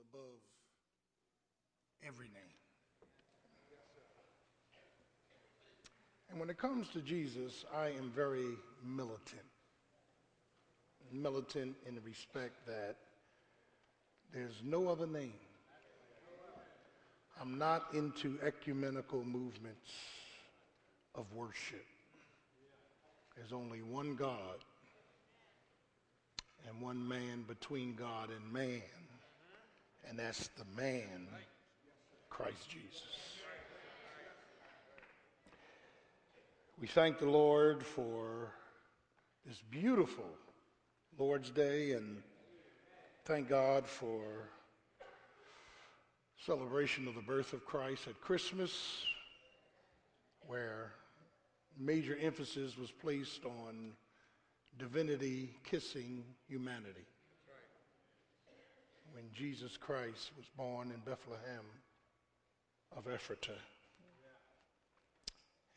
above every name. And when it comes to Jesus, I am very militant. Militant in the respect that there's no other name. I'm not into ecumenical movements of worship. There's only one God and one man between God and man, and that's the man, Christ Jesus. We thank the Lord for this beautiful Lord's Day and thank God for celebration of the birth of Christ at Christmas where major emphasis was placed on divinity kissing humanity. When Jesus Christ was born in Bethlehem of Ephratah.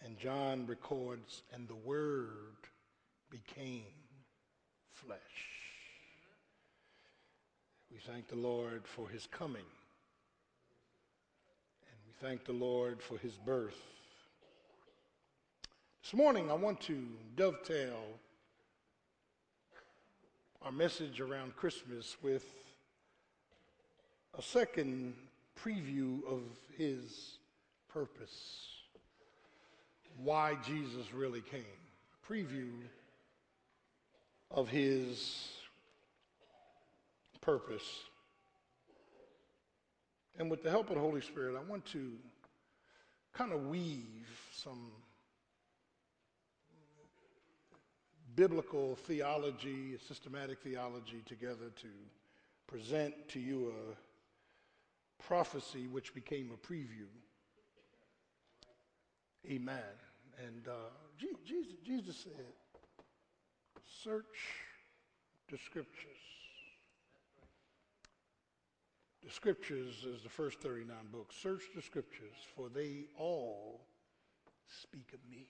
And John records, and the Word became flesh. We thank the Lord for his coming. And we thank the Lord for his birth. This morning, I want to dovetail our message around Christmas with a second preview of his purpose. Why Jesus really came. Preview of his purpose. And with the help of the Holy Spirit, I want to kind of weave some biblical theology, systematic theology together to present to you a prophecy which became a preview. Amen. And uh, Jesus, Jesus said, search the scriptures. The scriptures is the first 39 books. Search the scriptures, for they all speak of me.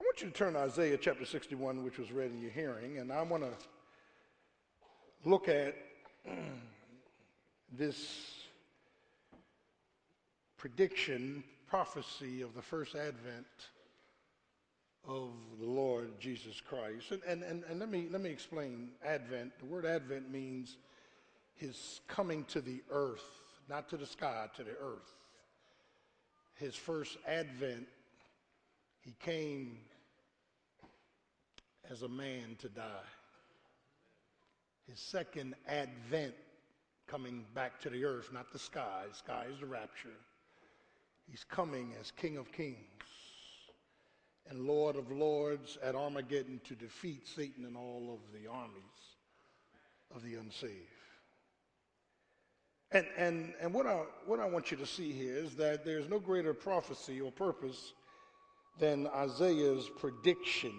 I want you to turn to Isaiah chapter 61, which was read in your hearing, and I want to look at this prediction, prophecy of the first advent of the Lord Jesus Christ. And, and, and, and let, me, let me explain Advent. The word Advent means his coming to the earth, not to the sky, to the earth. His first Advent, he came as a man to die. His second advent, coming back to the earth, not the sky, The sky is the rapture. He's coming as King of Kings and Lord of Lords at Armageddon to defeat Satan and all of the armies of the unsaved. And, and, and what, I, what I want you to see here is that there's no greater prophecy or purpose than Isaiah's prediction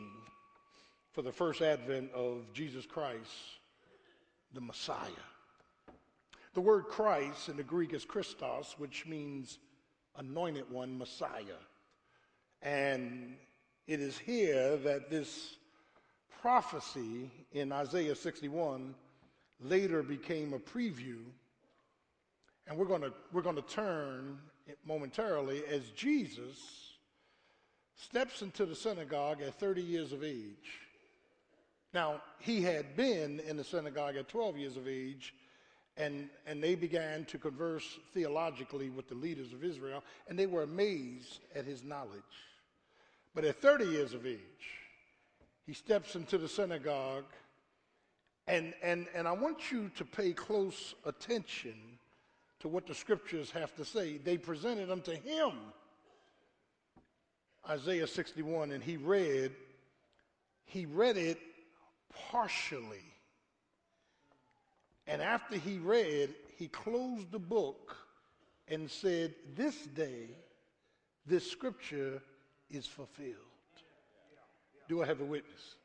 for the first advent of Jesus Christ, the Messiah. The word Christ in the Greek is Christos, which means anointed one, Messiah. And it is here that this prophecy in Isaiah 61 later became a preview. And we're going to, we're going to turn momentarily as Jesus steps into the synagogue at 30 years of age now, he had been in the synagogue at 12 years of age, and, and they began to converse theologically with the leaders of Israel, and they were amazed at his knowledge. But at 30 years of age, he steps into the synagogue, and, and, and I want you to pay close attention to what the scriptures have to say. They presented unto him Isaiah 61, and he read, he read it partially. And after he read, he closed the book and said, This day, this scripture is fulfilled. Do I have a witness?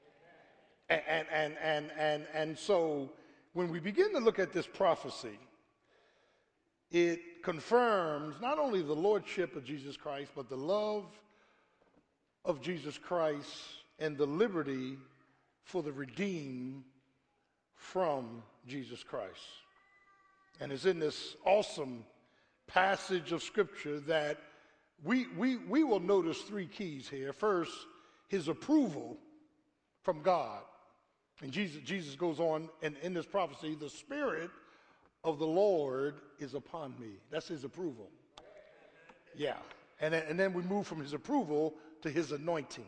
And, and, and, and, and, and so when we begin to look at this prophecy, it confirms not only the lordship of Jesus Christ, but the love of Jesus Christ and the liberty for the redeemed from Jesus Christ. And it's in this awesome passage of Scripture that we, we, we will notice three keys here. First, his approval from God. And Jesus, Jesus goes on, and in this prophecy, the Spirit of the Lord is upon me. That's his approval. Yeah. And, and then we move from his approval to his anointing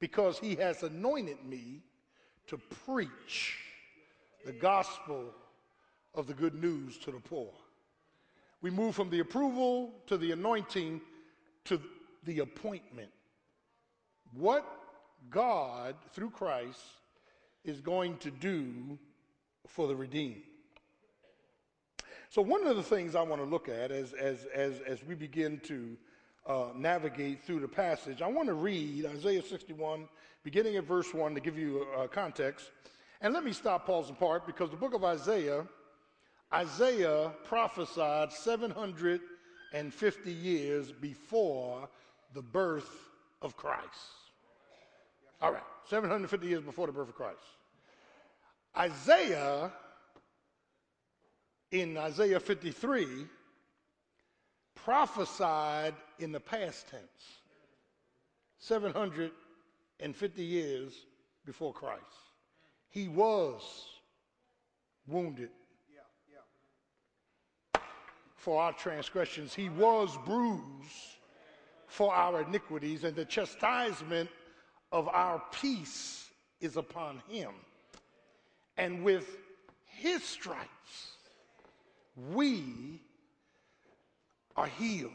because he has anointed me to preach the gospel of the good news to the poor. We move from the approval to the anointing to the appointment. What God, through Christ, is going to do for the redeemed. So, one of the things I want to look at as, as, as, as we begin to uh, navigate through the passage, I want to read Isaiah 61, beginning at verse 1 to give you a context. And let me stop, pause, and part because the book of Isaiah, Isaiah prophesied 750 years before the birth of Christ. All right, 750 years before the birth of Christ. Isaiah, in Isaiah 53, prophesied in the past tense, 750 years before Christ. He was wounded for our transgressions, he was bruised for our iniquities, and the chastisement of our peace is upon him. And with his stripes, we are healed.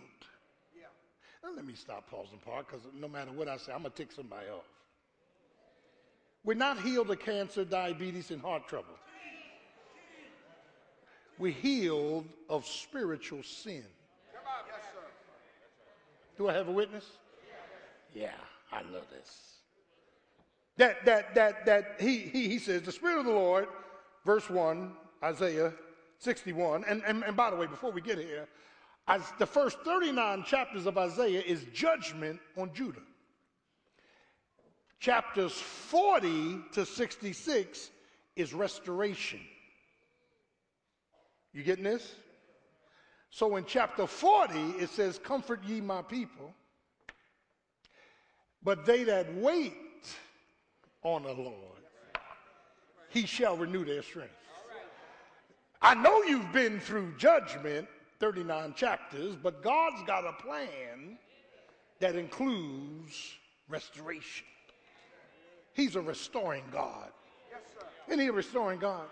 Now, let me stop pausing part because no matter what I say, I'm going to tick somebody off. We're not healed of cancer, diabetes, and heart trouble. We're healed of spiritual sin. Do I have a witness? Yeah, I love this. That that that that he he he says the Spirit of the Lord, verse 1, Isaiah 61. And, and, and by the way, before we get here, as the first 39 chapters of Isaiah is judgment on Judah chapters 40 to 66 is restoration. You getting this? So in chapter 40, it says, Comfort ye my people, but they that wait on the Lord, he shall renew their strength. I know you've been through judgment, 39 chapters, but God's got a plan that includes restoration. He's a restoring God. Isn't he a restoring God?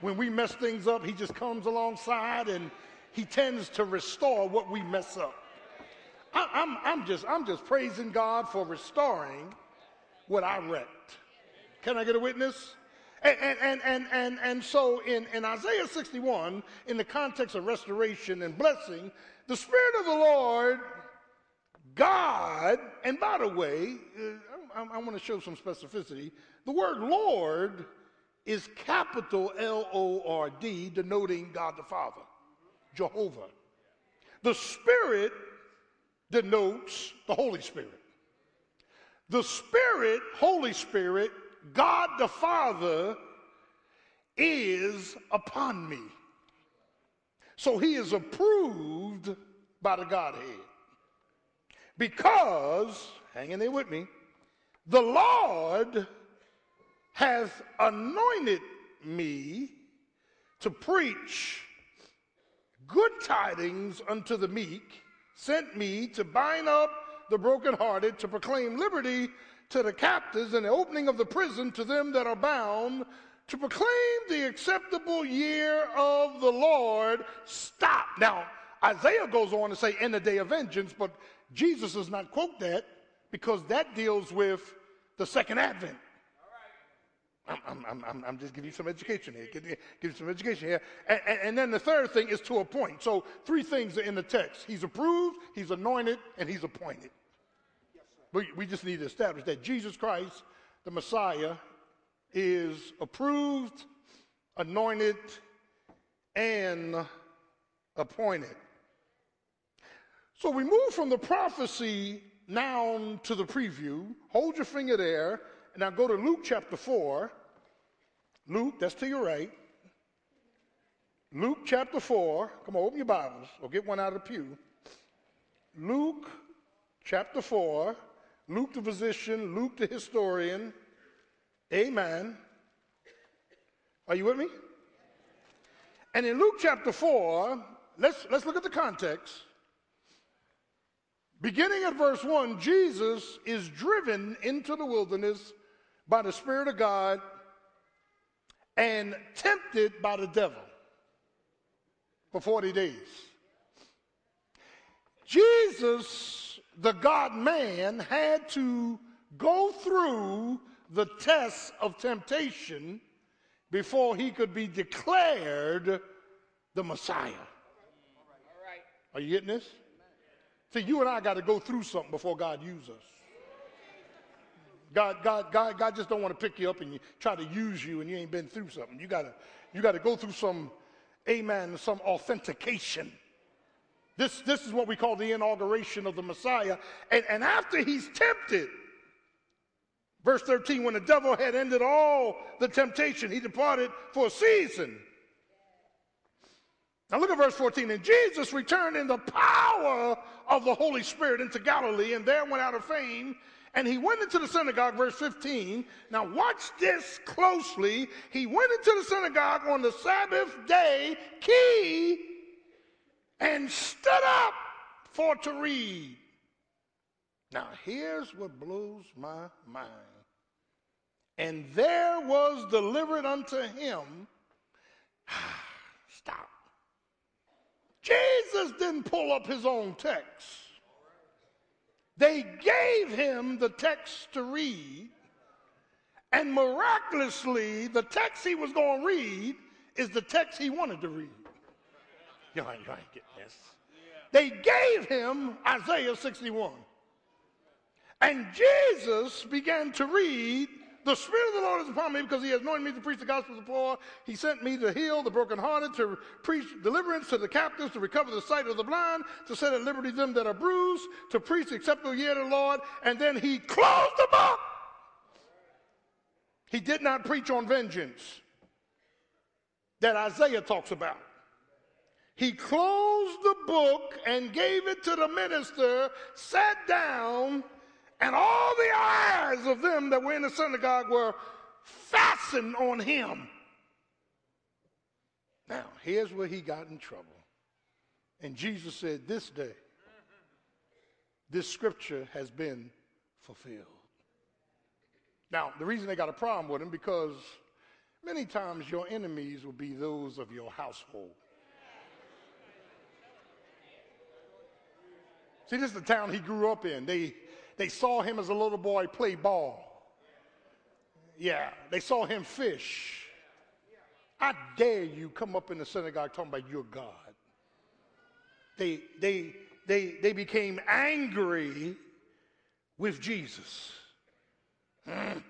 When we mess things up, he just comes alongside and he tends to restore what we mess up. I, I'm, I'm, just, I'm just praising God for restoring what I wrecked. Can I get a witness? And, and, and, and, and so in, in Isaiah 61, in the context of restoration and blessing, the Spirit of the Lord, God, and by the way, uh, I, I want to show some specificity. The word Lord is capital L O R D, denoting God the Father, Jehovah. The Spirit denotes the Holy Spirit. The Spirit, Holy Spirit, God the Father, is upon me. So he is approved by the Godhead. Because, hang in there with me, the Lord has anointed me to preach good tidings unto the meek, sent me to bind up the brokenhearted, to proclaim liberty to the captives and the opening of the prison to them that are bound, to proclaim the acceptable year of the Lord. Stop. Now, Isaiah goes on to say, in the day of vengeance, but Jesus does not quote that because that deals with the second advent. I'm, I'm, I'm, I'm, just giving you some education here. Give, you some education here. And, and, and, then the third thing is to appoint. So three things are in the text. He's approved, he's anointed, and he's appointed. We, we just need to establish that Jesus Christ, the Messiah, is approved, anointed, and appointed. So we move from the prophecy now to the preview. Hold your finger there, and now go to Luke chapter 4. Luke, that's to your right. Luke chapter 4. Come on, open your Bibles or get one out of the pew. Luke chapter 4. Luke the physician, Luke the historian. Amen. Are you with me? And in Luke chapter 4, let's, let's look at the context. Beginning at verse 1, Jesus is driven into the wilderness by the Spirit of God and tempted by the devil for 40 days. Jesus, the God man, had to go through the test of temptation before he could be declared the Messiah. Are you getting this? See, you and I got to go through something before God uses us. God, God, God, God just don't want to pick you up and you try to use you and you ain't been through something. You gotta, you gotta go through some, amen, some authentication. This, this is what we call the inauguration of the Messiah. And, and after he's tempted, verse 13, when the devil had ended all the temptation, he departed for a season. Now look at verse 14. And Jesus returned in the power of the Holy Spirit into Galilee, and there went out of fame. And he went into the synagogue, verse 15. Now watch this closely. He went into the synagogue on the Sabbath day, key, and stood up for to read. Now here's what blows my mind. And there was delivered unto him. Stop. Jesus didn't pull up his own text. They gave him the text to read, and miraculously, the text he was going to read is the text he wanted to read. You ain't, you ain't getting this. They gave him Isaiah 61. And Jesus began to read the Spirit of the Lord is upon me because he has anointed me to preach the gospel to the poor. He sent me to heal the brokenhearted, to preach deliverance to the captives, to recover the sight of the blind, to set at liberty them that are bruised, to preach the acceptable year of the Lord. And then he closed the book. He did not preach on vengeance that Isaiah talks about. He closed the book and gave it to the minister, sat down, and all the eyes of them that were in the synagogue were fastened on him. Now, here's where he got in trouble. And Jesus said, This day, this scripture has been fulfilled. Now, the reason they got a problem with him because many times your enemies will be those of your household. See, this is the town he grew up in. They they saw him as a little boy play ball. Yeah, they saw him fish. I dare you come up in the synagogue talking about your God. They, they, they, they became angry with Jesus. Mm.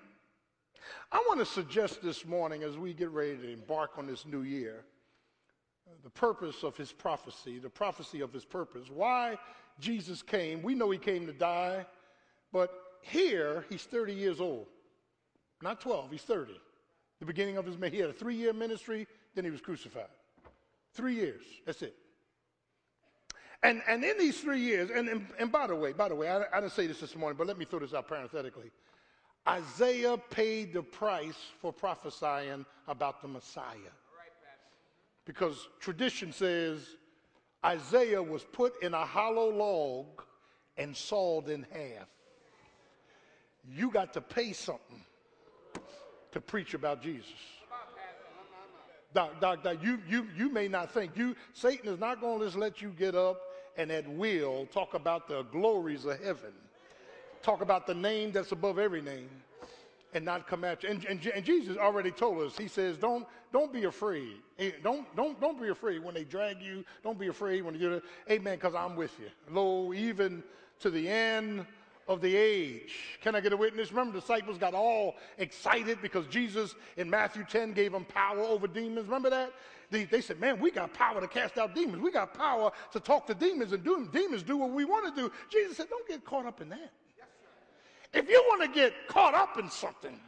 I want to suggest this morning as we get ready to embark on this new year the purpose of his prophecy, the prophecy of his purpose. Why Jesus came. We know he came to die. But here, he's 30 years old. Not 12, he's 30. The beginning of his, ministry, he had a three year ministry, then he was crucified. Three years, that's it. And, and in these three years, and, and, and by the way, by the way, I, I didn't say this this morning, but let me throw this out parenthetically. Isaiah paid the price for prophesying about the Messiah. Because tradition says Isaiah was put in a hollow log and sawed in half. You got to pay something to preach about Jesus. Doc, doc, doc, you, you, you may not think you Satan is not going to just let you get up and at will talk about the glories of heaven, talk about the name that's above every name, and not come at you. And, and, and Jesus already told us. He says, "Don't don't be afraid. Don't don't don't be afraid when they drag you. Don't be afraid when you do it. Amen. Because I'm with you. Lo, even to the end of the age. Can I get a witness? Remember, the disciples got all excited because Jesus in Matthew 10 gave them power over demons. Remember that? They, they, said, Man, we got power to cast out demons. We got power to talk to demons and do demons do what we want to do. Jesus said, Don't get caught up in that. If you want to get caught up in something,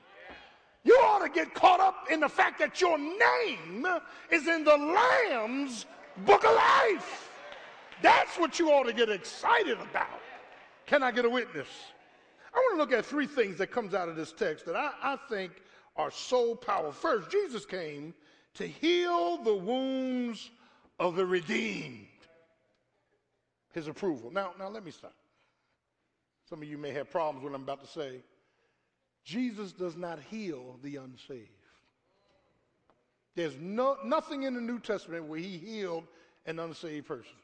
You ought to get caught up in the fact that your name is in the Lamb's book of life. That's what you ought to get excited about. Can I get a witness? I want to look at three things that comes out of this text that I, I think are so powerful. First, Jesus came to heal the wounds of the redeemed. His approval. Now, now let me stop. Some of you may have problems with what I'm about to say. Jesus does not heal the unsaved. There's no, nothing in the New Testament where he healed an unsaved person.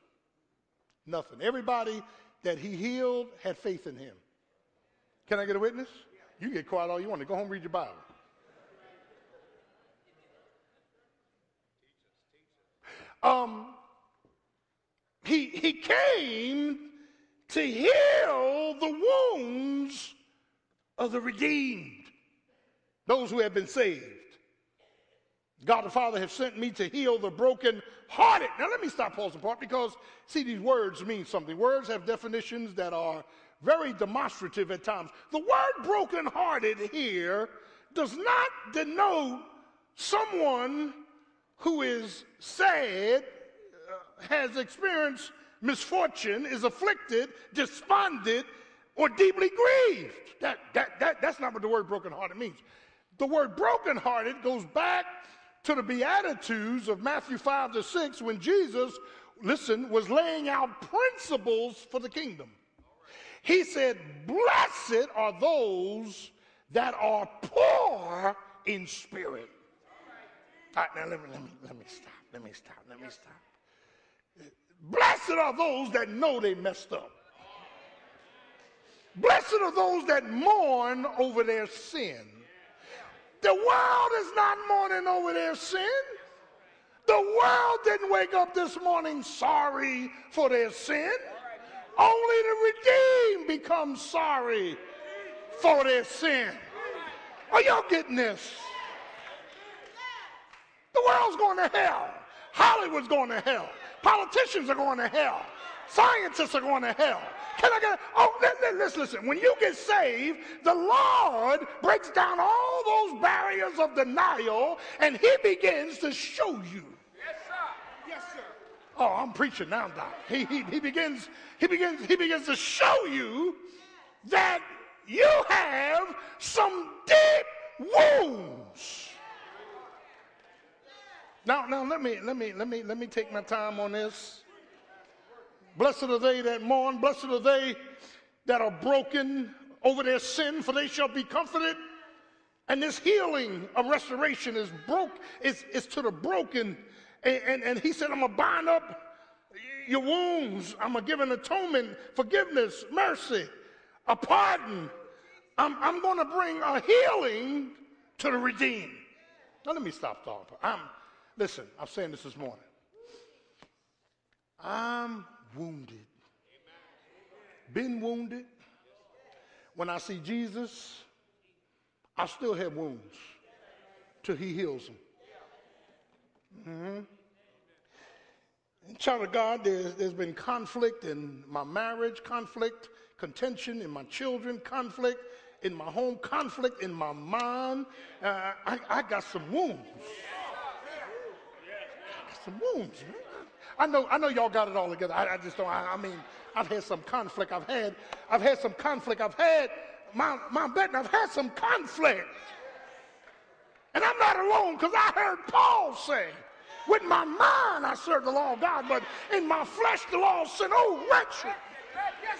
Nothing. Everybody that he healed had faith in him. Can I get a witness? You get quiet all you want to. Go home read your Bible. Um, he, he came to heal the wounds of the redeemed, those who have been saved. God the Father has sent me to heal the broken hearted. Now, let me stop pausing part because, see, these words mean something. Words have definitions that are very demonstrative at times. The word broken hearted here does not denote someone who is sad, uh, has experienced misfortune, is afflicted, despondent, or deeply grieved. That, that, that, that's not what the word brokenhearted means. The word brokenhearted goes back to the Beatitudes of Matthew 5 to 6 when Jesus, listen, was laying out principles for the kingdom. He said, Blessed are those that are poor in spirit. All right, now let me, let me, let me stop. Let me stop. Let me stop. Blessed are those that know they messed up. Blessed are those that mourn over their sin. The world is not mourning over their sin. The world didn't wake up this morning sorry for their sin. Only the redeemed become sorry for their sin. Are y'all getting this? The world's going to hell. Hollywood's going to hell. Politicians are going to hell. Scientists are going to hell. Can I get, oh, let's listen. When you get saved, the Lord breaks down all those barriers of denial and he begins to show you. Yes, sir. Yes, sir. Oh, I'm preaching now, Doc. He, he, he, begins, he, begins, he begins to show you that you have some deep wounds. Now, now let me let me let me let me take my time on this. Blessed are they that mourn, blessed are they that are broken over their sin, for they shall be comforted. And this healing of restoration is broke, is, is to the broken. And, and, and he said, I'm gonna bind up your wounds. I'm gonna give an atonement, forgiveness, mercy, a pardon. I'm, I'm gonna bring a healing to the redeemed. Now let me stop talking. I'm listen, I'm saying this this morning. I'm wounded. Been wounded. When I see Jesus, I still have wounds till he heals them. Mm-hmm. child of God, there's, there's been conflict in my marriage, conflict, contention in my children, conflict in my home, conflict in my mind. Uh, I, I got some wounds. I got some wounds, man. I know, I know y'all got it all together. I, I just don't. I, I, mean, I've had some conflict. I've had, I've had some conflict. I've had my, my betting. I've had some conflict. And I'm not alone because I heard Paul say, with my mind I serve the law of God, but in my flesh the law of sin. Oh, wretched. Yes,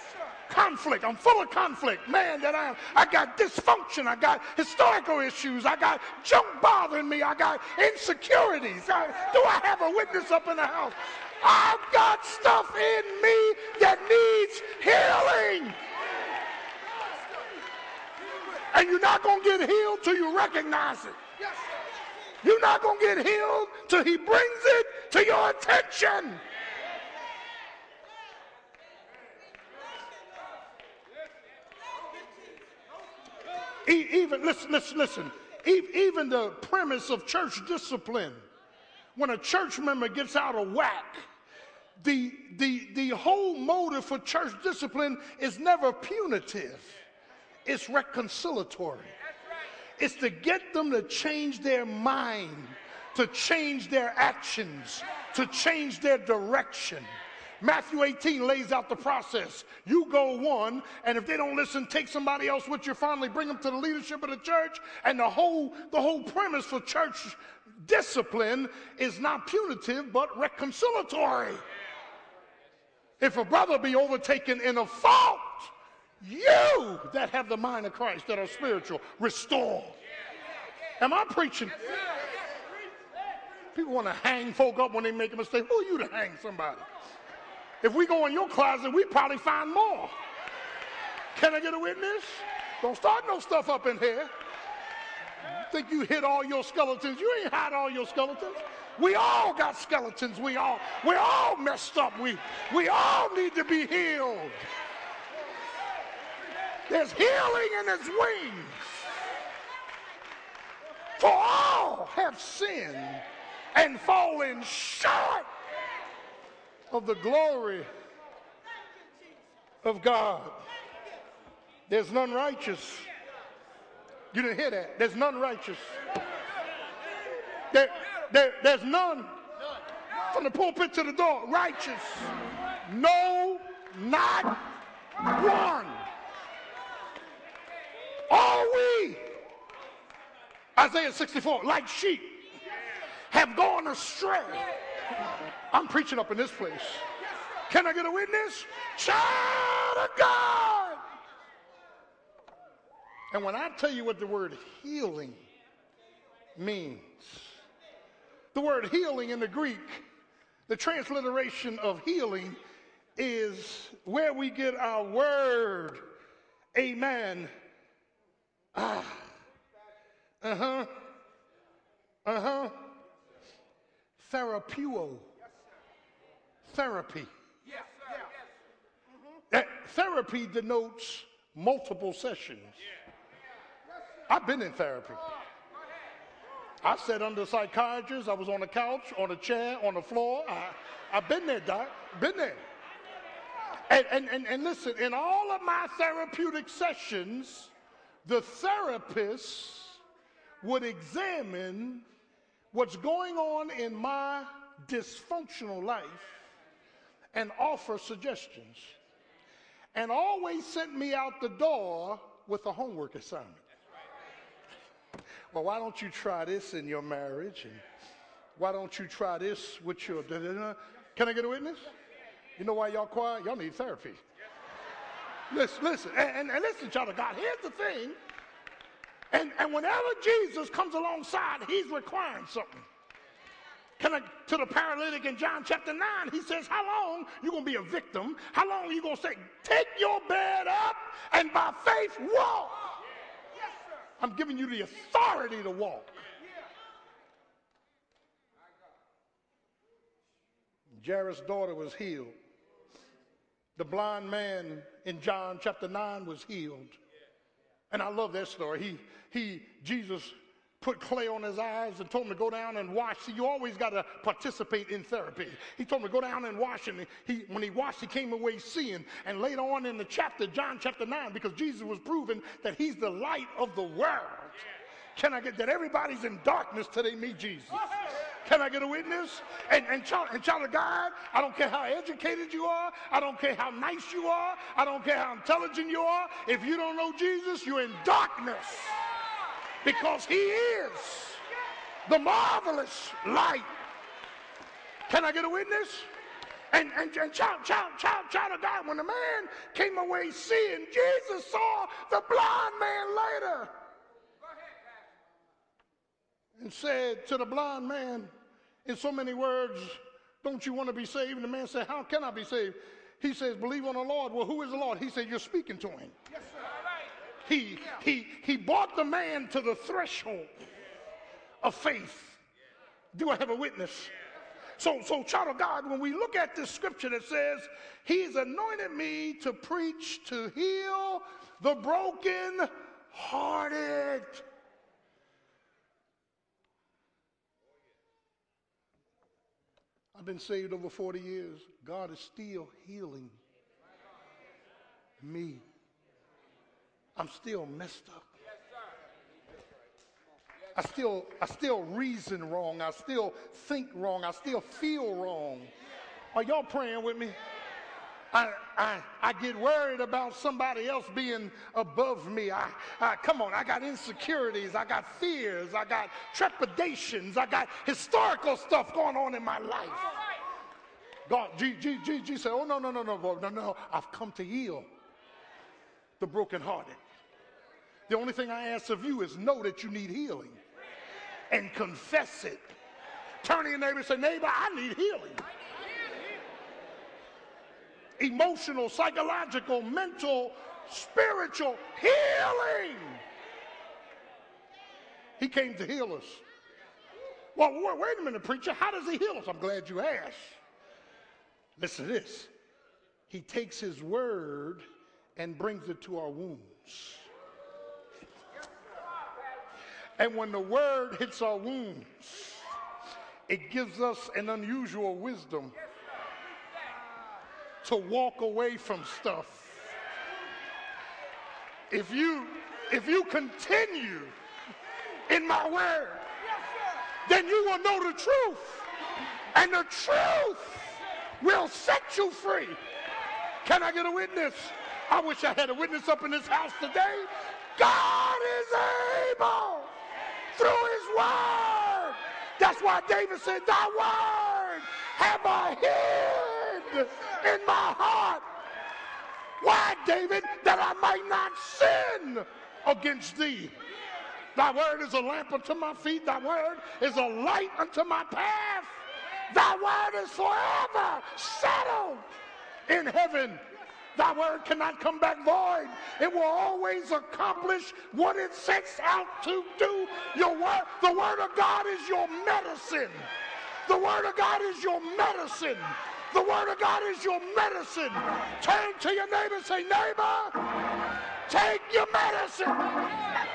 conflict. I'm full of conflict. Man, that I am. I got dysfunction. I got historical issues. I got junk bothering me. I got insecurities. I, do I have a witness up in the house? I've got stuff in me that needs healing. And you're not going to get healed till you recognize it. You're not going to get healed till he brings it to your attention. Even, listen, listen, listen. Even the premise of church discipline, when a church member gets out of whack, the, the, the whole motive for church discipline is never punitive, it's reconciliatory. It's to get them to change their mind, to change their actions, to change their direction. Matthew 18 lays out the process. You go one, and if they don't listen, take somebody else with you. Finally, bring them to the leadership of the church. And the whole, the whole premise for church discipline is not punitive, but reconciliatory. If a brother be overtaken in a fault, you that have the mind of Christ, that are spiritual, restore. Am I preaching? People want to hang folk up when they make a mistake. Who are you to hang somebody? If we go in your closet, we probably find more. Can I get a witness? Don't start no stuff up in here. Think you hit all your skeletons. You ain't hide all your skeletons. We all got skeletons. We all, we're all messed up. We, we all need to be healed. There's healing in his wings. For all have sinned and fallen short of the glory of God. There's none righteous. You didn't hear that. There's none righteous. There, there, there's none from the pulpit to the door righteous. No, not one. All we, Isaiah 64, like sheep, have gone astray. I'm preaching up in this place. Can I get a witness? Child of God. And when I tell you what the word healing means, the word healing in the Greek, the transliteration of healing is where we get our word. Amen. Ah. Uh huh. Uh huh. Therapeuo. Therapy. That therapy denotes multiple sessions. I've been in therapy. I sat under psychiatrists. I was on the couch, on a chair, on the floor. I, I've been there, Doc. Been there. And, and, and, and listen, in all of my therapeutic sessions, the therapist would examine what's going on in my dysfunctional life and offer suggestions. And always sent me out the door with a homework assignment. Well, why don't you try this in your marriage? And why don't you try this with your. Can I get a witness? You know why y'all quiet? Y'all need therapy. Listen, listen, and, and listen, child of God. Here's the thing. And, and whenever Jesus comes alongside, he's requiring something. Can I, to the paralytic in John chapter 9, he says, How long you gonna be a victim? How long you gonna say, Take your bed up and by faith walk? I'm giving you the authority to walk. Jairus' daughter was healed. The blind man in John chapter 9 was healed. And I love that story. He, he, Jesus put clay on his eyes and told him to go down and wash. See, you always got to participate in therapy. He told him to go down and wash, and he, when he washed, he came away seeing. And later on in the chapter, John chapter 9, because Jesus was proving that he's the light of the world. Can I get that? Everybody's in darkness they meet Jesus. Can I get a witness? And, and, child, and child of God, I don't care how educated you are. I don't care how nice you are. I don't care how intelligent you are. If you don't know Jesus, you're in darkness because he is the marvelous light. Can I get a witness? And, and, and child, child, child, child of God, when the man came away seeing, Jesus saw the blind man later and said to the blind man, in so many words, Don't you want to be saved? And the man said, How can I be saved? He says, Believe on the Lord. Well, who is the Lord? He said, You're speaking to him. Yes, he, he, he brought the man to the threshold of faith. Do I have a witness? So, so, child of God, when we look at this scripture that says, He's anointed me to preach, to heal the broken hearted. I've been saved over 40 years. God is still healing me. I'm still messed up. I still, I still reason wrong. I still think wrong. I still feel wrong. Are y'all praying with me? I, I, I get worried about somebody else being above me. I, I, come on, I got insecurities, I got fears, I got trepidations, I got historical stuff going on in my life. God, G, G, G, G said, Oh, no, no, no, no, no, no, no. I've come to heal the brokenhearted. The only thing I ask of you is know that you need healing and confess it. Turn to your neighbor and say, Neighbor, I need healing emotional, psychological, mental, spiritual healing. He came to heal us. Well, wait a minute, preacher. How does he heal us? I'm glad you asked. Listen to this. He takes his word and brings it to our wounds. And when the word hits our wounds, it gives us an unusual wisdom to walk away from stuff. If you if you continue in my word, then you will know the truth. And the truth will set you free. Can I get a witness? I wish I had a witness up in this house today. God is able through his word. That's why David said, Thy word have I hid in my heart. Why, David? That I might not sin against thee. Thy word is a lamp unto my feet. Thy word is a light unto my path. Thy word is forever settled in heaven. Thy word cannot come back void. It will always accomplish what it sets out to do. Your word, the word of God is your medicine. The word of God is your medicine. The Word of God is your medicine. Turn to your neighbor and say, neighbor, take your medicine.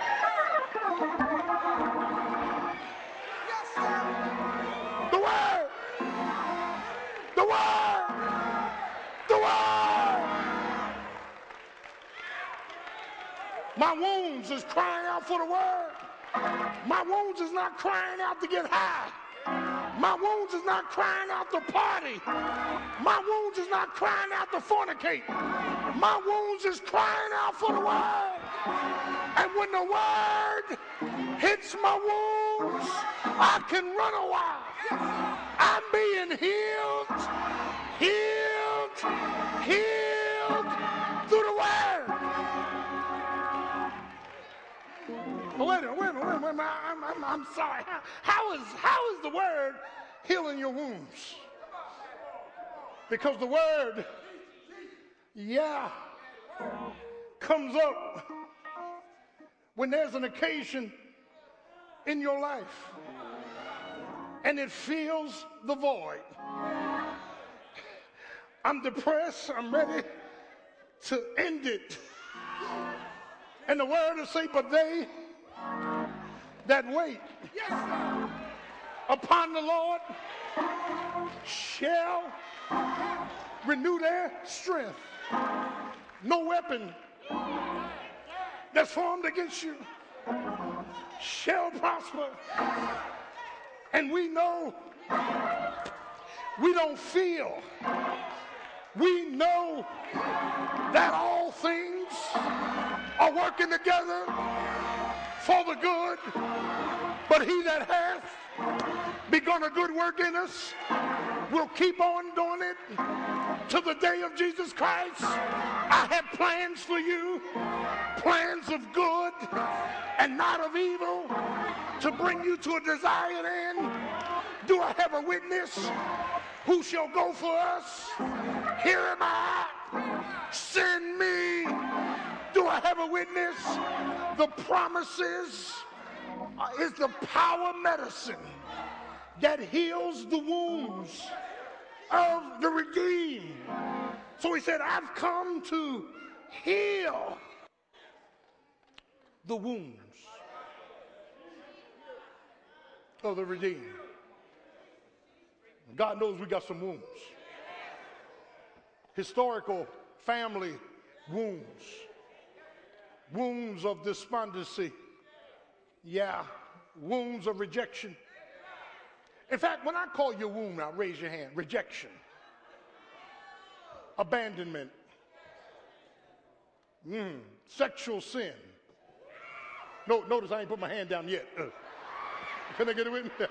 My wounds is crying out for the Word. My wounds is not crying out to get high. My wounds is not crying out to party. My wounds is not crying out to fornicate. My wounds is crying out for the word. And when the word hits my wounds, I can run a while. I'm being healed, healed, healed through the word. Wait a minute, wait a minute, wait a minute. I'm, I'm, I'm sorry. How, is, how is the word healing your wounds? Because the word, yeah, comes up when there's an occasion in your life and it fills the void. I'm depressed. I'm ready to end it. And the word will say, but they that wait yes, upon the Lord shall renew their strength. No weapon that's formed against you shall prosper. And we know we don't feel. We know that all things are working together for the good. But he that hath begun a good work in us will keep on doing it to the day of Jesus Christ. I have plans for you, plans of good and not of evil to bring you to a desired end. Do I have a witness? Who shall go for us? Here am I. Send me. Do I have a witness? The promises uh, is the power medicine that heals the wounds of the redeemed. So he said, I've come to heal the wounds of the redeemed. God knows we got some wounds. Historical family wounds wounds of despondency. Yeah, wounds of rejection. In fact, when I call your wound now, raise your hand. Rejection, abandonment, mm, sexual sin. No, notice I ain't put my hand down yet. Uh, can I get it with me?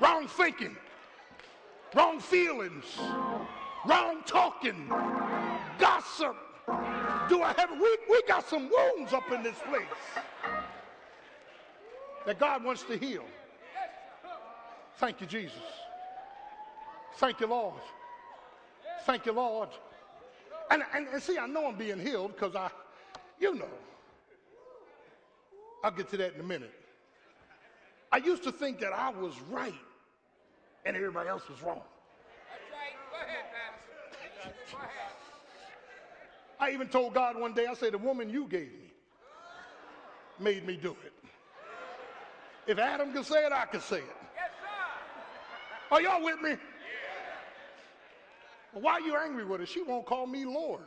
Wrong thinking, wrong feelings, wrong talking, gossip. Do I have we, we got some wounds up in this place that God wants to heal. Thank you, Jesus. Thank you, Lord. Thank you, Lord. And, and, and see, I know I'm being healed because I, you know, I'll get to that in a minute. I used to think that I was right and everybody else was wrong. That's right. Go ahead, Madison. Go ahead. I even told God one day, I said, the woman you gave me made me do it. If Adam could say it, I could say it. Yes, sir. Are y'all with me? Why are you angry with her? She won't call me Lord.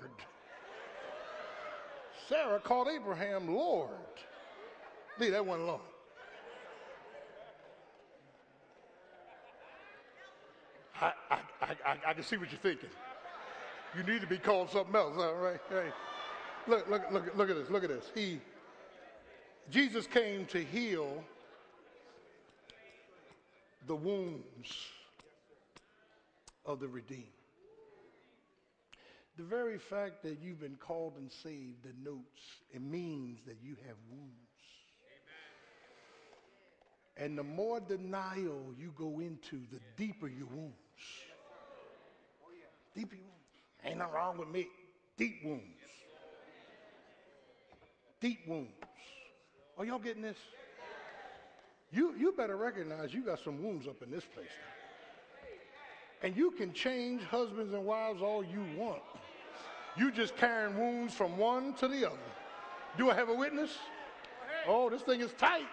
Sarah called Abraham Lord. Leave that one alone. I, I, I, I, can see what you're thinking. You need to be called something else, all right? Hey, look, look, look, look at this. Look at this. He, Jesus came to heal the wounds of the redeemed. The very fact that you've been called and saved denotes, it means that you have wounds. And the more denial you go into, the deeper your wounds. Your wounds. Ain't nothing wrong with me. Deep wounds. Deep wounds. Are y'all getting this? You, you better recognize you got some wounds up in this place. And you can change husbands and wives all you want. You just carrying wounds from one to the other. Do I have a witness? Oh, this thing is tight.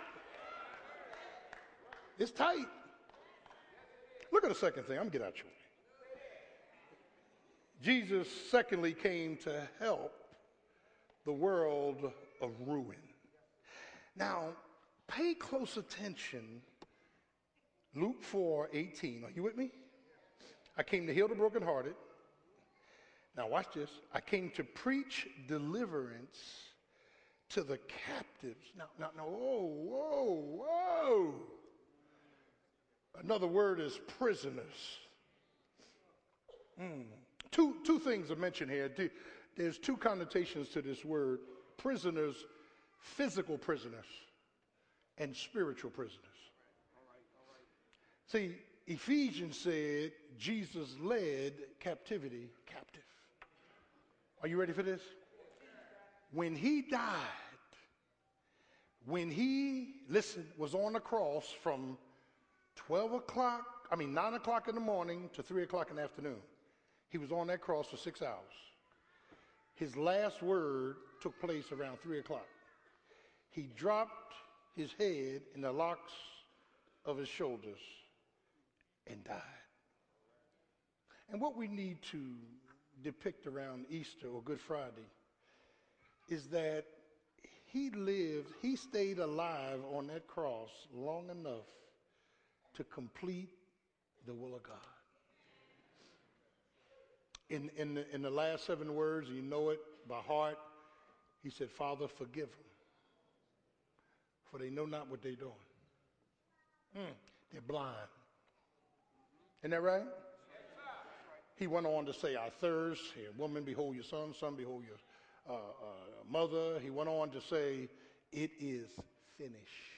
It's tight. Look at the second thing. I'm gonna get out your way. Jesus, secondly, came to help the world of ruin. Now, pay close attention. Luke 4 18. Are you with me? I came to heal the brokenhearted. Now, watch this. I came to preach deliverance to the captives. Now, now, now, whoa, whoa, whoa. Another word is prisoners. Mm. Two, two things are mentioned here. There's two connotations to this word prisoners, physical prisoners, and spiritual prisoners. See, Ephesians said Jesus led captivity captive. Are you ready for this? When he died, when he, listen, was on the cross from 12 o'clock, I mean 9 o'clock in the morning to 3 o'clock in the afternoon, he was on that cross for six hours. His last word took place around 3 o'clock. He dropped his head in the locks of his shoulders and died. And what we need to depict around Easter or Good Friday is that he lived, he stayed alive on that cross long enough to complete the will of God. In, in, the, in the last seven words, you know it by heart, he said, Father, forgive them, for they know not what they're doing. Mm, they're blind. Isn't that right? He went on to say, I thirst. Here, woman, behold your son. Son, behold your uh, uh, mother. He went on to say, it is finished.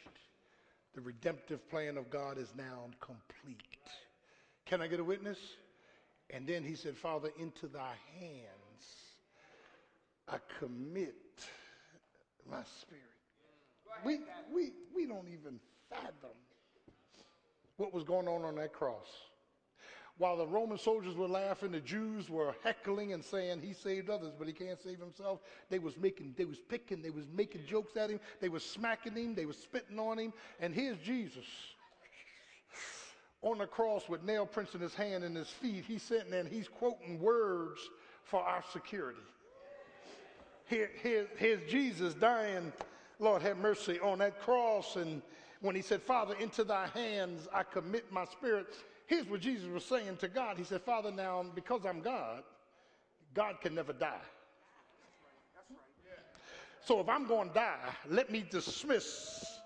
The redemptive plan of God is now complete. Can I get a witness? And then he said, Father, into thy hands I commit my spirit. We, we, we don't even fathom what was going on on that cross. While the Roman soldiers were laughing, the Jews were heckling and saying he saved others, but he can't save himself. They was making, they was picking, they was making jokes at him, they was smacking him, they was spitting on him. And here's Jesus on the cross with nail prints in his hand and his feet. He's sitting there and he's quoting words for our security. Here, here, here's Jesus dying, Lord have mercy, on that cross. And when he said, Father, into thy hands I commit my spirit. Here's what Jesus was saying to God. He said, Father, now because I'm God, God can never die. So if I'm going to die, let me dismiss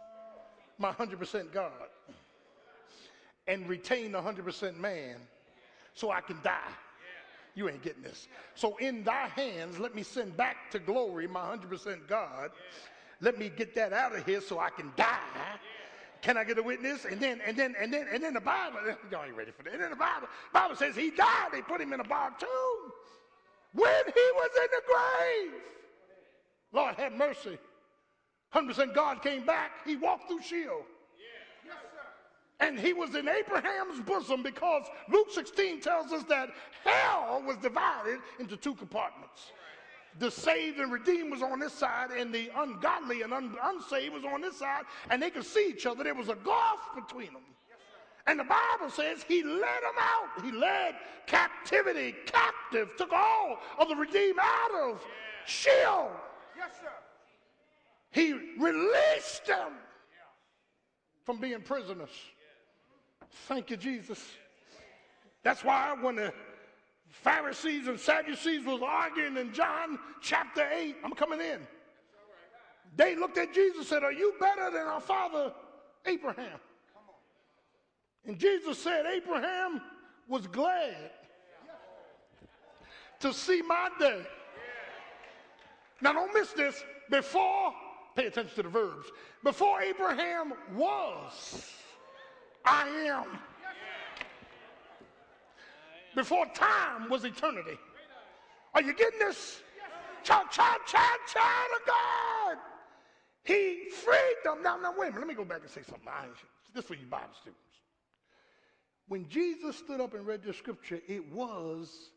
my 100% God and retain 100% man so I can die. You ain't getting this. So in thy hands, let me send back to glory my 100% God. Let me get that out of here so I can die. Can I get a witness? And then, and then, and then, and then the Bible, y'all ain't ready for that. And then the Bible, Bible says he died. They put him in a bark tomb when he was in the grave. Lord have mercy. 100% God came back. He walked through Sheol. Yes, And he was in Abraham's bosom because Luke 16 tells us that hell was divided into two compartments. The saved and redeemed was on this side, and the ungodly and un- unsaved was on this side, and they could see each other. There was a gulf between them. And the Bible says he led them out. He led captivity captive, took all of the redeemed out of Sheol. Yes, sir. He released them from being prisoners. Thank you, Jesus. That's why when the Pharisees and Sadducees was arguing in John chapter 8, I'm coming in. They looked at Jesus and said, Are you better than our father Abraham? And Jesus said, Abraham was glad to see my day. Now, don't miss this. Before, pay attention to the verbs. Before Abraham was, I am. Before time was eternity. Are you getting this? Child, child, child, child of God. He freed them. Now, now, wait a minute. Let me go back and say something. This for you Bible students. When Jesus stood up and read the scripture, it was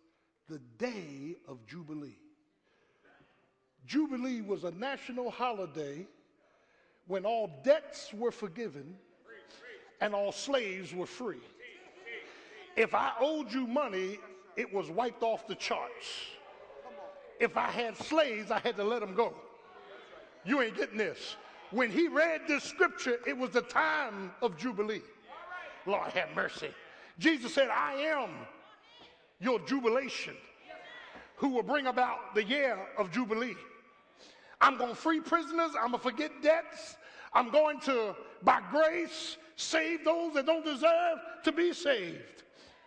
the day of Jubilee. Jubilee was a national holiday when all debts were forgiven and all slaves were free. If I owed you money, it was wiped off the charts. If I had slaves, I had to let them go. You ain't getting this. When he read this scripture, it was the time of Jubilee. Lord have mercy. Jesus said, I am your jubilation who will bring about the year of Jubilee. I'm going to free prisoners. I'm going to forget debts. I'm going to, by grace, save those that don't deserve to be saved.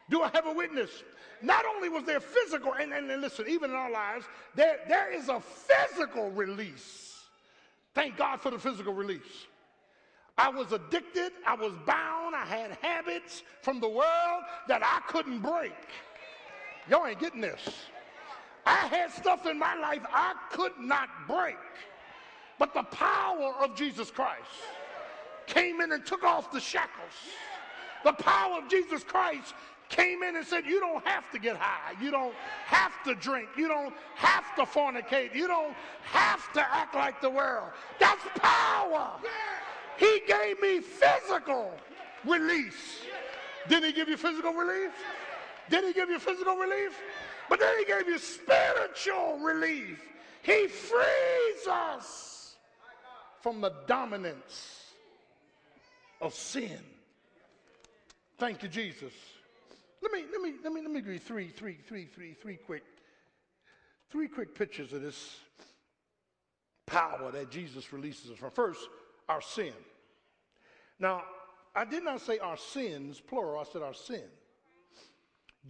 Do I have a witness? Not only was there physical, and, and, and listen, even in our lives, there, there is a physical release. Thank God for the physical release. I was addicted, I was bound, I had habits from the world that I couldn't break. Y'all ain't getting this. I had stuff in my life I could not break. But the power of Jesus Christ came in and took off the shackles. The power of Jesus Christ came in and said, You don't have to get high. You don't have to drink. You don't have to fornicate. You don't have to act like the world. That's power. He gave me physical release. Didn't he give you physical relief? Did he give you physical relief? But then he gave you spiritual relief. He frees us from the dominance of sin. Thank you, Jesus. Let me let me let me let me give you three, three, three, three, three quick, three quick pictures of this power that Jesus releases us from. First, our sin. Now, I did not say our sins, plural, I said our sin.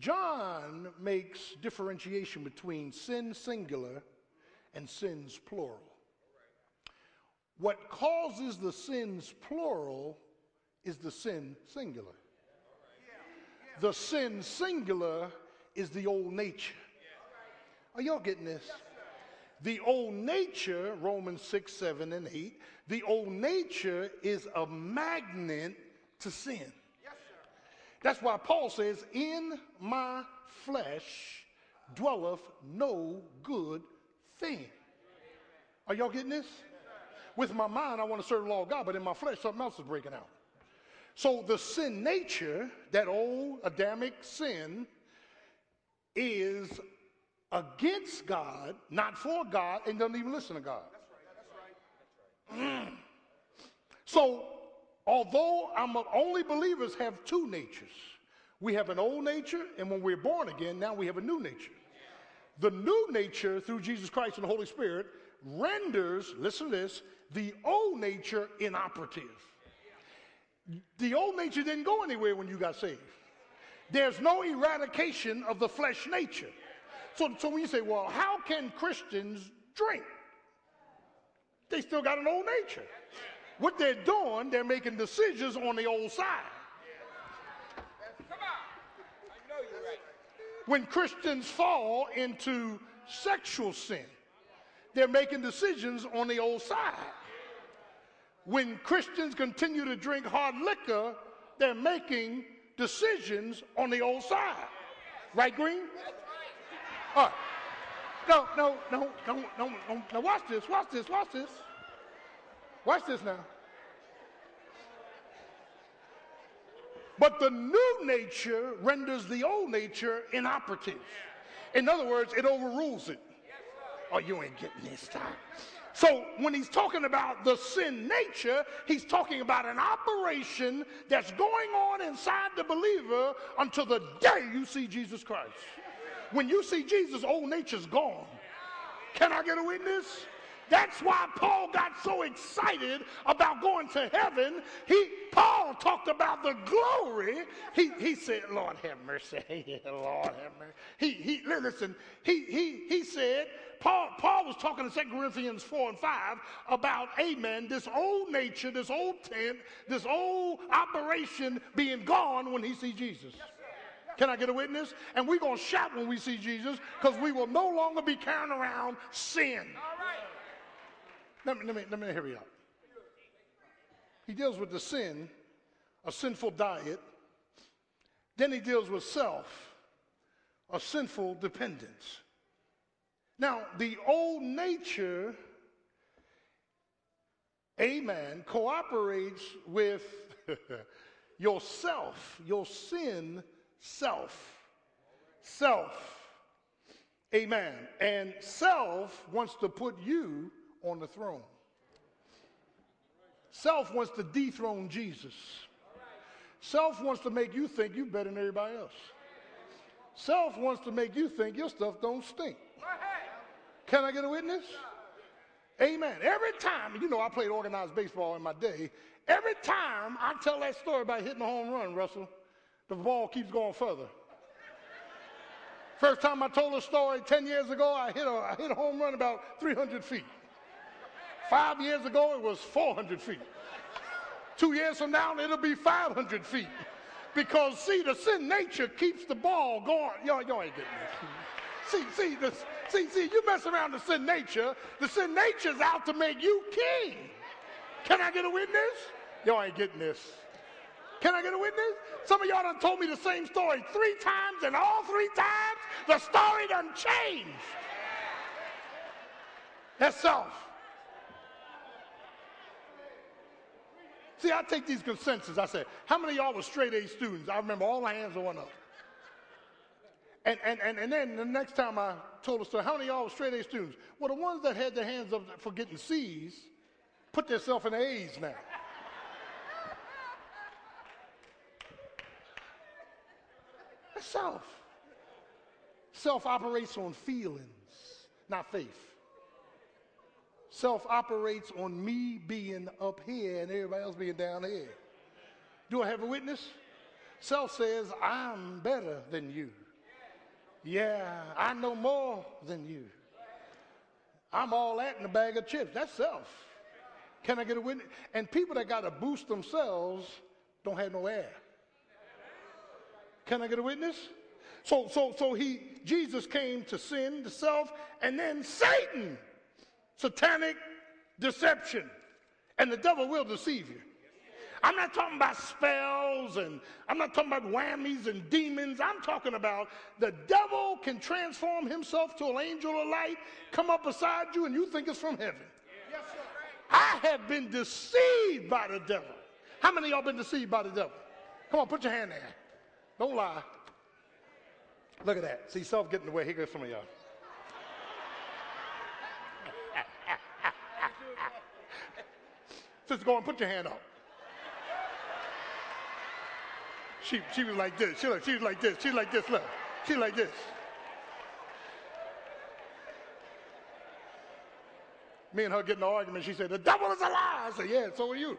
John makes differentiation between sin singular and sins plural. What causes the sins plural is the sin singular. The sin singular is the old nature. Are y'all getting this? The old nature, Romans 6, 7, and 8, the old nature is a magnet to sin. That's why Paul says, In my flesh dwelleth no good thing. Are y'all getting this? With my mind, I want to serve the law of God, but in my flesh, something else is breaking out. So the sin nature, that old Adamic sin, is against God, not for God, and doesn't even listen to God. Mm. So, although I'm only believers have two natures. We have an old nature, and when we're born again, now we have a new nature. The new nature through Jesus Christ and the Holy Spirit renders, listen to this, the old nature inoperative. The old nature didn't go anywhere when you got saved. There's no eradication of the flesh nature. So, so when you say, well, how can Christians drink? They still got an old nature. What they're doing, they're making decisions on the old side. When Christians fall into sexual sin, they're making decisions on the old side. When Christians continue to drink hard liquor, they're making decisions on the old side. Right, Green? All right. No, no, no, no, no, no. Now watch this, watch this, watch this. Watch this now. But the new nature renders the old nature inoperative. In other words, it overrules it. Oh, you ain't getting this time. So when he's talking about the sin nature, he's talking about an operation that's going on inside the believer until the day you see Jesus Christ. When you see Jesus, old nature's gone. Can I get a witness? That's why Paul got so excited about going to heaven. He Paul talked about the glory. He, he said, Lord have mercy. Lord have mercy. He, he listen, he, he, he said, Paul, Paul was talking in 2 Corinthians 4 and 5 about, amen, this old nature, this old tent, this old operation being gone when he sees Jesus. Can I get a witness? And we're going to shout when we see Jesus because we will no longer be carrying around sin. Let me, let me, let me you out. He deals with the sin, a sinful diet. Then he deals with self, a sinful dependence. Now, the old nature, amen, cooperates with yourself, your sin self. Self. Amen. And self wants to put you on the throne. Self wants to dethrone Jesus. Self wants to make you think you're better than everybody else. Self wants to make you think your stuff don't stink. Can I get a witness? Amen. Every time, you know, I played organized baseball in my day. Every time I tell that story about hitting a home run, Russell, the ball keeps going further. First time I told a story 10 years ago, I hit a, I hit a home run about 300 feet. Five years ago, it was 400 feet. Two years from now, it'll be 500 feet. Because, see, the sin nature keeps the ball going. Y'all, y'all ain't getting this. See, see, the, see, see, you mess around the sin nature, the sin nature's out to make you king. Can I get a witness? Y'all ain't getting this. Can I get a witness? Some of y'all done told me the same story three times, and all three times, the story done changed. That's self. See, I take these consensus. I say, how many of y'all were straight A students? I remember all the hands went up. And, and, and, and then the next time I told a story, how many of y'all were straight A students? Well, the ones that had their hands up for getting C's put themselves in A's now. Self. Self operates on feelings, not faith. Self operates on me being up here and everybody else being down here. Do I have a witness? Self says, I'm better than you. Yeah, I know more than you. I'm all that in a bag of chips. That's self. Can I get a witness? And people that got to boost themselves don't have no air. Can I get a witness? So, so, so he, Jesus came to sin, to self, and then Satan satanic deception. And the devil will deceive you. I'm not talking about spells and I'm not talking about whammies and demons. I'm talking about the devil can transform himself to an angel of light, come up beside you, and you think it's from heaven. I have been deceived by the devil. How many of y'all been deceived by the devil? Come on, put your hand there. Don't lie. Look at that. See, self getting away. Here goes some of y'all. Sister, go and put your hand up. She, she was like this. She, she was like this. She was like this. Look. She was like this. Me and her getting an argument. She said, The devil is a lie. I said, Yeah, so are you.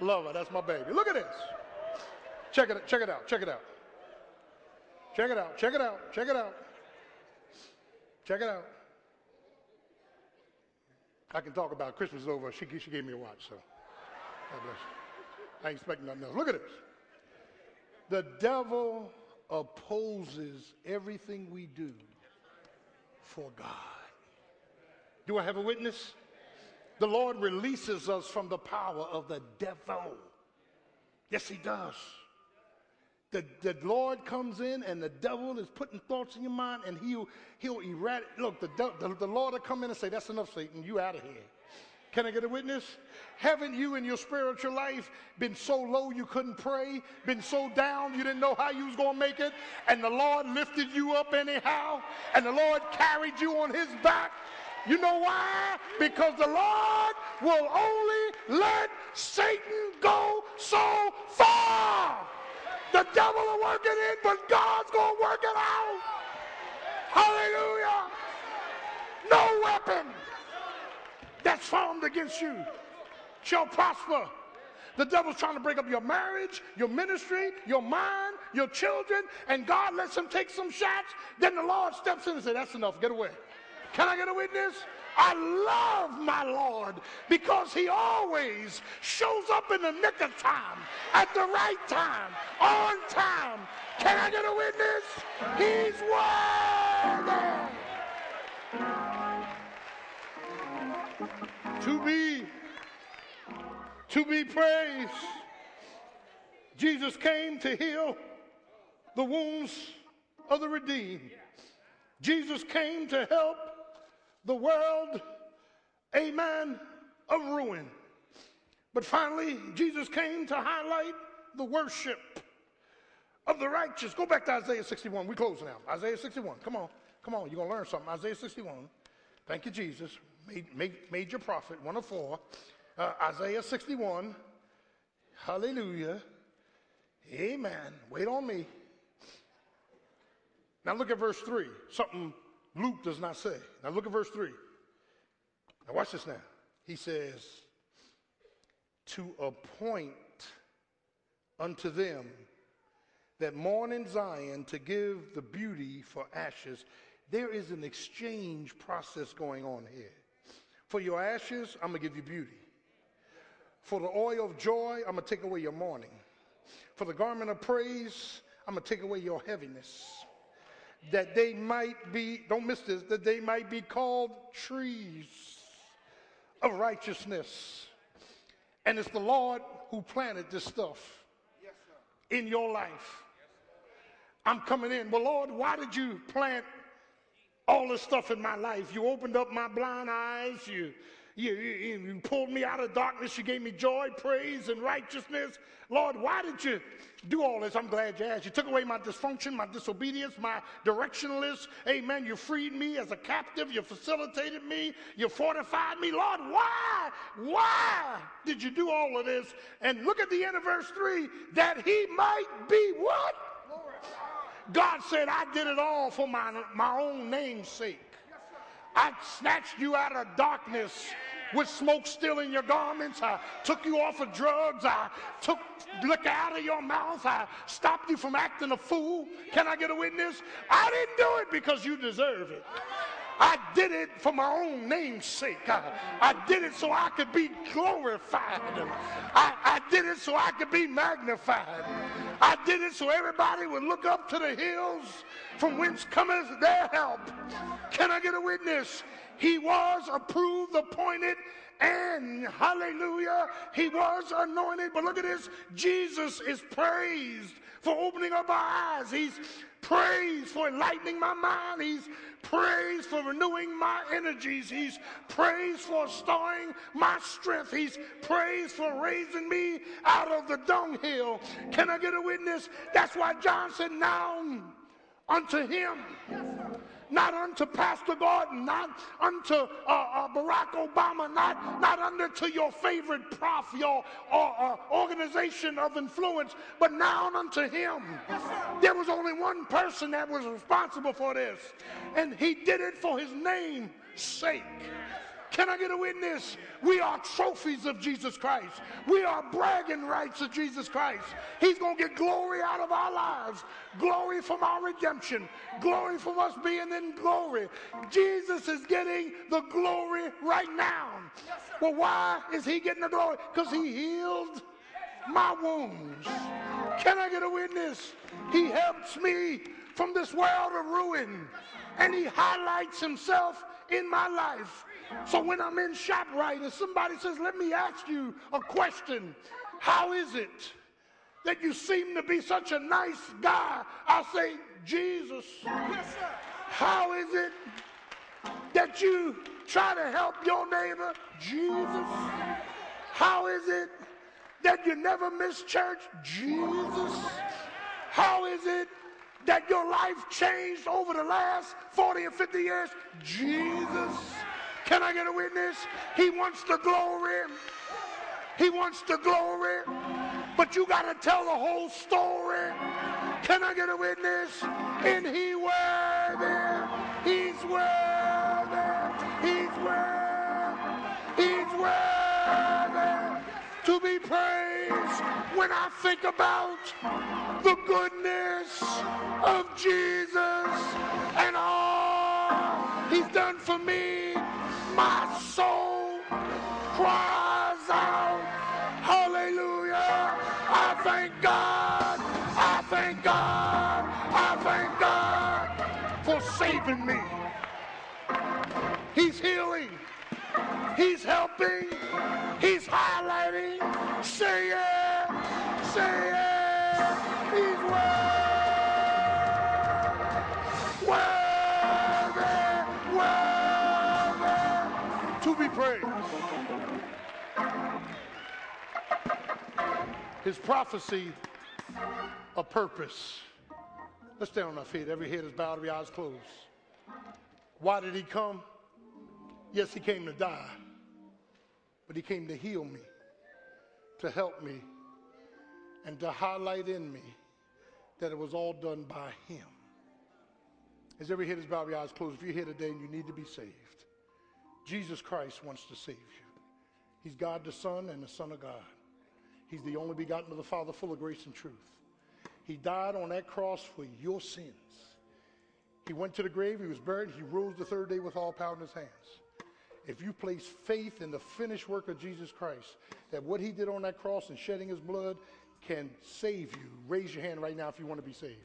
Love her. That's my baby. Look at this. Check it, check it out. Check it out. Check it out. Check it out. Check it out. Check it out. I can talk about Christmas is over. She, she gave me a watch, so God bless you. I ain't expecting nothing else. Look at this. The devil opposes everything we do for God. Do I have a witness? The Lord releases us from the power of the devil. Yes, he does. The, the Lord comes in and the devil is putting thoughts in your mind and he'll, he'll eradicate. Look, the, the, the Lord will come in and say, That's enough, Satan. You out of here. Can I get a witness? Haven't you in your spiritual life been so low you couldn't pray, been so down you didn't know how you was going to make it, and the Lord lifted you up anyhow, and the Lord carried you on his back? You know why? Because the Lord will only let Satan go so far. The devil will work it in, but God's going to work it out. Hallelujah. No weapon that's formed against you shall prosper. The devil's trying to break up your marriage, your ministry, your mind, your children, and God lets him take some shots. Then the Lord steps in and says, That's enough, get away. Can I get a witness? I love my Lord because he always shows up in the nick of time, at the right time, on time. Can I get a witness? He's worthy to be to be praised. Jesus came to heal the wounds of the redeemed. Jesus came to help the world, amen, of ruin. But finally, Jesus came to highlight the worship of the righteous. Go back to Isaiah 61. We close now. Isaiah 61. Come on. Come on. You're going to learn something. Isaiah 61. Thank you, Jesus. Major prophet, one of four. Uh, Isaiah 61. Hallelujah. Amen. Wait on me. Now look at verse 3. Something Luke does not say. Now look at verse 3. Now watch this now. He says, To appoint unto them that mourn in Zion to give the beauty for ashes. There is an exchange process going on here. For your ashes, I'm going to give you beauty. For the oil of joy, I'm going to take away your mourning. For the garment of praise, I'm going to take away your heaviness that they might be, don't miss this, that they might be called trees of righteousness. And it's the Lord who planted this stuff in your life. I'm coming in. Well, Lord, why did you plant all this stuff in my life? You opened up my blind eyes. You you, you, you, pulled me out of darkness. You gave me joy, praise, and righteousness. Lord, why did you do all this? I'm glad you asked. You took away my dysfunction, my disobedience, my directionless. Amen. You freed me as a captive. You facilitated me. You fortified me. Lord, why? Why did you do all of this? And look at the end of verse 3 that he might be what? God said, I did it all for my, my own name's sake. I snatched you out of darkness with smoke still in your garments. I took you off of drugs. I took liquor out of your mouth. I stopped you from acting a fool. Can I get a witness? I didn't do it because you deserve it. I did it for my own name's sake. I, I did it so I could be glorified. I, I did it so I could be magnified. I did it so everybody would look up to the hills from whence cometh their help. Can I get a witness? He was approved, appointed, and hallelujah, he was anointed. But look at this Jesus is praised for opening up our eyes. He's praised for enlightening my mind. He's praised for renewing my energies. He's praised for storing my strength. He's praised for raising me out of the dunghill. Can I get a witness? That's why John said, Now unto him. Not unto Pastor Gordon, not unto uh, uh, Barack Obama, not, not unto your favorite prof, your uh, organization of influence, but now unto him. there was only one person that was responsible for this, and he did it for his name's sake. Can I get a witness? We are trophies of Jesus Christ. We are bragging rights of Jesus Christ. He's going to get glory out of our lives, glory from our redemption, glory from us being in glory. Jesus is getting the glory right now. well, why is he getting the glory? Because he healed my wounds. Can I get a witness? He helps me from this world of ruin, and he highlights himself in my life. So when I'm in ShopRite and somebody says, Let me ask you a question, how is it that you seem to be such a nice guy? I say, Jesus. Yes, how is it that you try to help your neighbor? Jesus. How is it that you never miss church? Jesus. How is it that your life changed over the last 40 or 50 years? Jesus. Can I get a witness? He wants the glory. He wants the glory. But you got to tell the whole story. Can I get a witness? And he worthy. He's worthy. He's worthy. He's worthy to be praised when I think about the goodness of Jesus and all he's done for me my soul cries out, Hallelujah. I thank God. I thank God. I thank God for saving me. He's healing. He's helping. He's highlighting. Say yeah. Say yeah. His prophecy, a purpose. Let's stand on our feet. Every head is bowed, every eyes closed. Why did he come? Yes, he came to die, but he came to heal me, to help me, and to highlight in me that it was all done by him. As every head is bowed, every eyes closed, if you're here today and you need to be saved, Jesus Christ wants to save you. He's God the Son and the Son of God. He's the only begotten of the Father, full of grace and truth. He died on that cross for your sins. He went to the grave, he was buried, he rose the third day with all power in his hands. If you place faith in the finished work of Jesus Christ, that what he did on that cross and shedding his blood can save you, raise your hand right now if you want to be saved.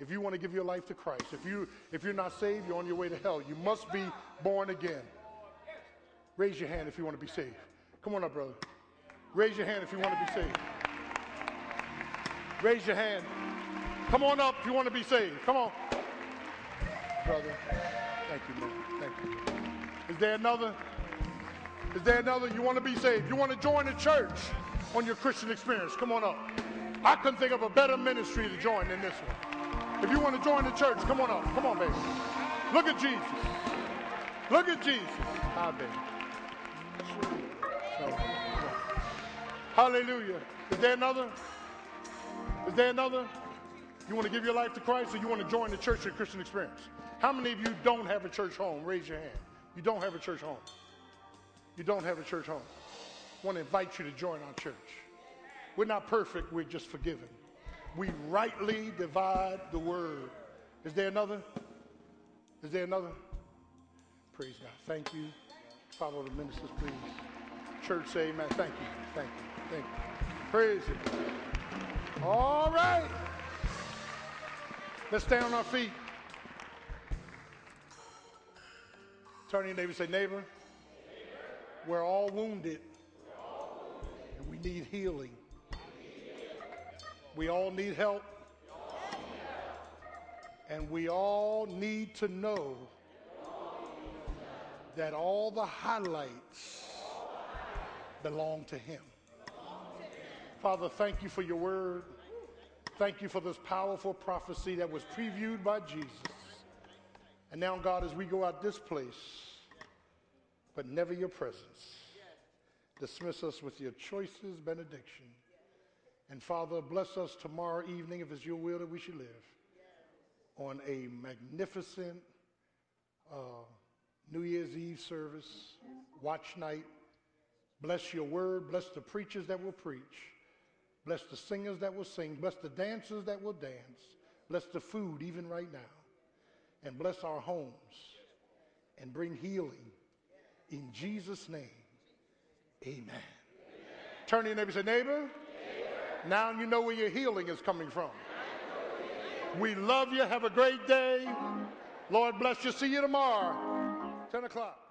If you want to give your life to Christ, if you if you're not saved, you're on your way to hell. You must be born again. Raise your hand if you want to be saved. Come on up, brother. Raise your hand if you want to be saved. Raise your hand. Come on up if you want to be saved. Come on. Brother. Thank you, man. Thank you. Is there another? Is there another? You want to be saved? You want to join the church on your Christian experience? Come on up. I couldn't think of a better ministry to join than this one. If you want to join the church, come on up. Come on, baby. Look at Jesus. Look at Jesus. Hi, baby. Hallelujah. Is there another? Is there another? You want to give your life to Christ or you want to join the church and Christian experience? How many of you don't have a church home? Raise your hand. You don't have a church home. You don't have a church home. I want to invite you to join our church. We're not perfect, we're just forgiven. We rightly divide the word. Is there another? Is there another? Praise God. Thank you. Follow the ministers, please. Church say amen. Thank you. Thank you. Thank you. Praise it. All right. Let's stay on our feet. Turn to your neighbor say, neighbor, neighbor. We're, all we're all wounded. And we need healing. We all need help. And we all need to know that all the highlights belong to Him. Father, thank you for your word. Thank you for this powerful prophecy that was previewed by Jesus. And now, God, as we go out this place, but never your presence, dismiss us with your choicest benediction. And Father, bless us tomorrow evening, if it's your will that we should live, on a magnificent uh, New Year's Eve service, watch night. Bless your word. Bless the preachers that will preach. Bless the singers that will sing. Bless the dancers that will dance. Bless the food, even right now. And bless our homes and bring healing. In Jesus' name, amen. amen. Turn to your neighbor say, neighbor, neighbor, now you know where your healing is coming from. We love you. Have a great day. Lord bless you. See you tomorrow, 10 o'clock.